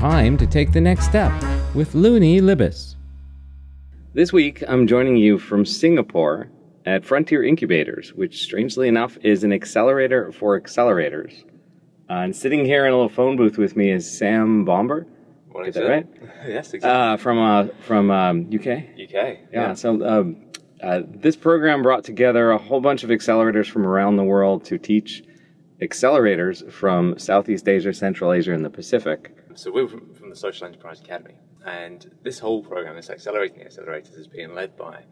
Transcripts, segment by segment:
time to take the next step with Luni Libes. This week, I'm joining you from Singapore at Frontier Incubators, which strangely enough is an accelerator for accelerators. Uh, and sitting here in a little phone booth with me is Sam Baumber. Morning, Get that right? yes, exactly. Uh, from uh, from um, UK. UK. Yeah. So um, uh, this program brought together a whole bunch of accelerators from around the world to teach accelerators from Southeast Asia, Central Asia, and the Pacific. So we're from, from the Social Enterprise Academy, and this whole program, this Accelerating Accelerators, is being led by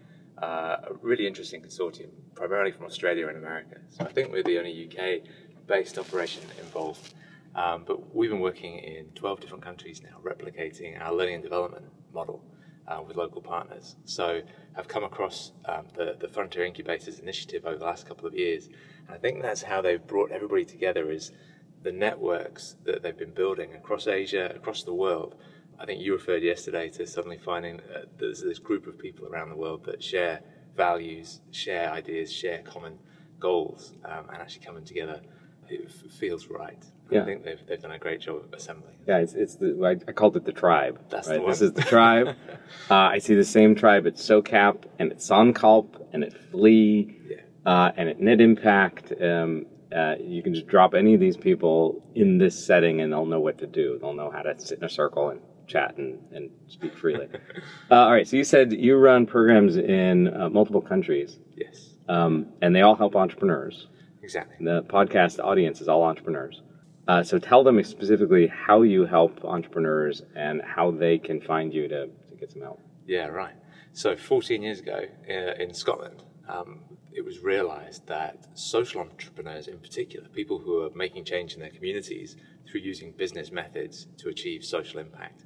uh, a really interesting consortium, primarily from Australia and America. So I think we're the only UK-based operation involved. Um, but we've been working in 12 different countries now, replicating our learning and development model uh, with local partners. So I've come across um, the, the Frontier Incubators initiative over the last couple of years, and I think that's how they've brought everybody together is the networks that they've been building across Asia, across the world. I think you referred yesterday to suddenly finding uh, there's this group of people around the world that share values, share ideas, share common goals, um, and actually coming together. It f- feels right. Yeah. I think they've, they've done a great job of assembling. Yeah, it's, it's the I, I called it the tribe. That's right? the This is the tribe. uh, I see the same tribe at SOCAP and at Sankalp and at Flea Yeah. uh, and at Net Impact. Um, uh, you can just drop any of these people in this setting and they'll know what to do. They'll know how to sit in a circle and chat and, and speak freely. uh, all right, so you said you run programs in uh, multiple countries Yes, um, and they all help entrepreneurs. Exactly. The podcast audience is all entrepreneurs. Uh, so tell them specifically how you help entrepreneurs and how they can find you to, to get some help. Yeah, right. So 14 years ago uh, in Scotland, um, it was realised that social entrepreneurs, in particular, people who are making change in their communities through using business methods to achieve social impact,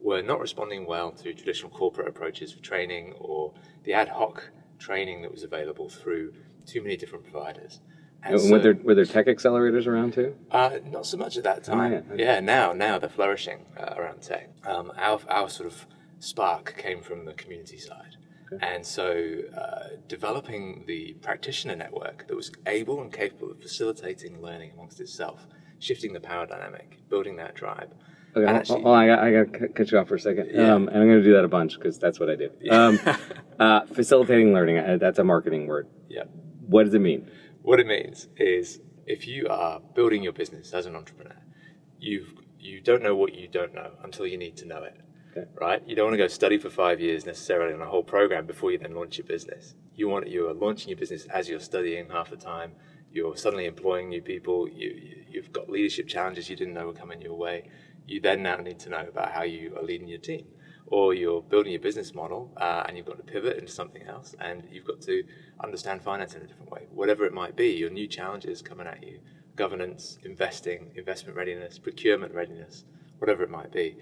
were not responding well to traditional corporate approaches for training or the ad hoc training that was available through too many different providers. And so- were, there, were there tech accelerators around too? uh, not so much at that time. yeah, okay. yeah. now now they're flourishing uh, around tech. Um, our our sort of spark came from the community side, and so uh, developing the practitioner network that was able and capable of facilitating learning amongst itself, shifting the power dynamic, building that tribe. Okay, hold, actually- hold on, I got, I got to cut you off for a second. Yeah. Um, and I'm going to do that a bunch because that's what I do. Um, uh, facilitating learning, uh, that's a marketing word. Yeah. What does it mean? What it means is if you are building your business as an entrepreneur, you've you don't know what you don't know until you need to know it. Okay. Right? You don't want to go study for five years necessarily on a whole program before you then launch your business. You want you are launching your business as you're studying half the time. You're suddenly employing new people. You, you you've got leadership challenges you didn't know were coming your way. You then now need to know about how you are leading your team, or you're building your business model uh, and you've got to pivot into something else, and you've got to understand finance in a different way. Whatever it might be, your new challenges coming at you governance, investing, investment readiness, procurement readiness, whatever it might be.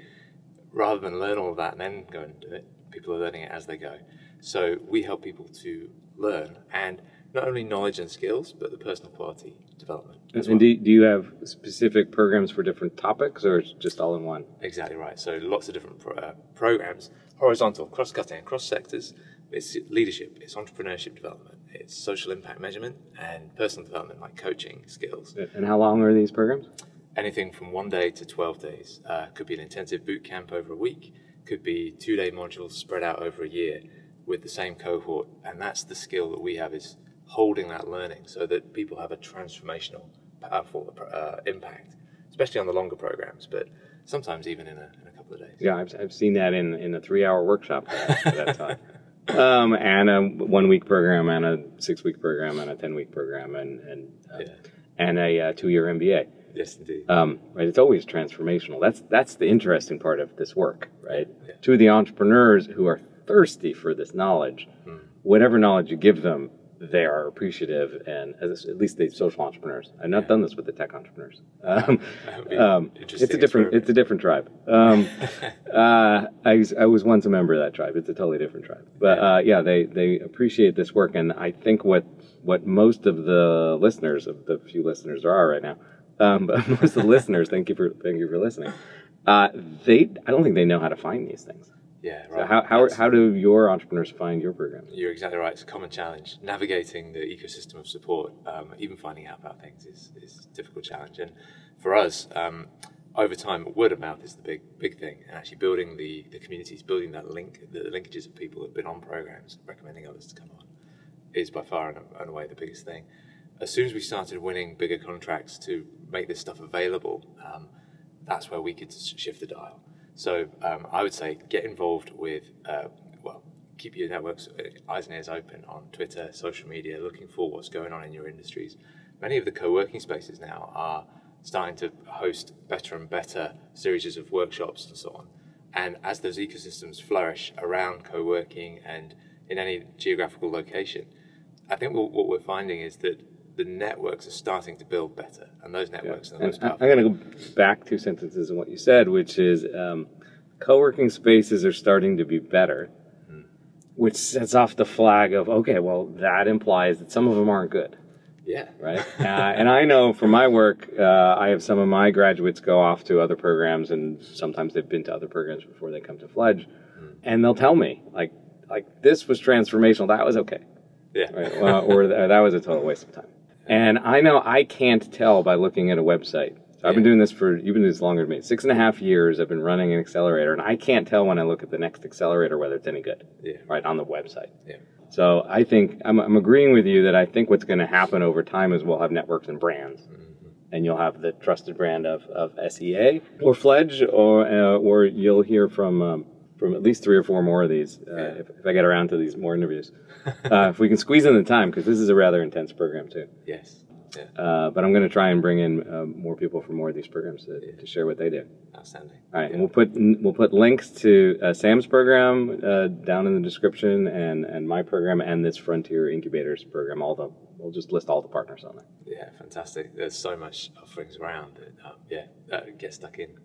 Rather than learn all of that and then go and do it, people are learning it as they go. So we help people to learn and not only knowledge and skills, but the personal quality development. And well. do, do you have specific programs for different topics or it's just all in one? Exactly right. So lots of different pro- uh, programs, horizontal, cross-cutting, across sectors. It's leadership, it's entrepreneurship development, it's social impact measurement, and personal development like coaching skills. And how long are these programs? anything from one day to 12 days. Uh, could be an intensive boot camp over a week, could be two day modules spread out over a year with the same cohort. And that's the skill that we have is holding that learning so that people have a transformational, powerful uh, impact, especially on the longer programs, but sometimes even in a, in a couple of days. Yeah, I've, I've seen that in, in a three hour workshop that time. Um, and a one week program, and a six week program, and a 10 week program, and, and, uh, Yeah. and a uh, two year MBA. Yes, indeed. Um, right, it's always transformational. That's that's the interesting part of this work, right? Yeah. To the entrepreneurs who are thirsty for this knowledge, Hmm. whatever knowledge you give them, they are appreciative, and as, at least the social entrepreneurs. I've not done this with the tech entrepreneurs. Um, That would be um, it's a different it's a different tribe. Um, uh, I was, I was once a member of that tribe. It's a totally different tribe, but uh, yeah, they they appreciate this work, and I think what what most of the listeners of the few listeners there are right now, um, but most of the listeners, thank you for thank you for listening. Uh, they I don't think they know how to find these things. Yeah, So how, how, how do your entrepreneurs find your program? You're exactly right. It's a common challenge. Navigating the ecosystem of support, um, even finding out about things, is, is a difficult challenge. And for us, um, over time, word of mouth is the big big thing, and actually building the, the communities, building that link, the linkages of people who've been on programs, recommending others to come on, is by far and, and away the biggest thing. As soon as we started winning bigger contracts to make this stuff available, um, that's where we could shift the dial. So um, I would say get involved with, uh, well, keep your networks uh, eyes and ears open on Twitter, social media, looking for what's going on in your industries. Many of the co-working spaces now are starting to host better and better series of workshops and so on. And as those ecosystems flourish around co working and in any geographical location, I think what, we're finding is that the networks are starting to build better, and those networks yeah. are the most powerful. I'm going to go back two sentences on what you said, which is um, co working spaces are starting to be better, mm. which sets off the flag of okay, well, that implies that some of them aren't good. Yeah. Right. uh, and I know from my work, uh, I have some of my graduates go off to other programs, and sometimes they've been to other programs before they come to Fledge, mm. and they'll tell me like, like this was transformational. That was okay. Yeah. Right. Well, or th- that was a total waste of time. And I know I can't tell by looking at a website. So yeah. I've been doing this for you've been doing this longer than me. Six and a half years. I've been running an accelerator, and I can't tell when I look at the next accelerator whether it's any good. Yeah. Right on the website. Yeah. So I think I'm, I'm agreeing with you that I think what's going to happen over time is we'll have networks and brands, mm-hmm. and you'll have the trusted brand of, of SEA or Fledge, or uh, or you'll hear from um, from at least three or four more of these uh, yeah. if, if, I get around to these more interviews. uh, if we can squeeze in the time, because this is a rather intense program too. Yes. Yeah. Uh, but I'm going to try and bring in uh, more people from more of these programs to, yeah. to share what they do. Outstanding. All right, and we'll put we'll put links to uh, Sam's program uh, down in the description, and and my program, and this Frontier Incubators program. All the we'll just list all the partners on there. Yeah, fantastic. There's so much offerings around. That, uh, yeah, get stuck in.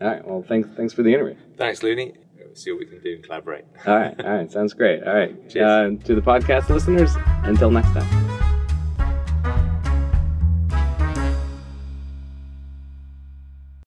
all right. Well, thanks thanks for the interview. Thanks, Luni. See what we can do and collaborate. all right. All right. Sounds great. All right. Uh, to the podcast listeners, until next time.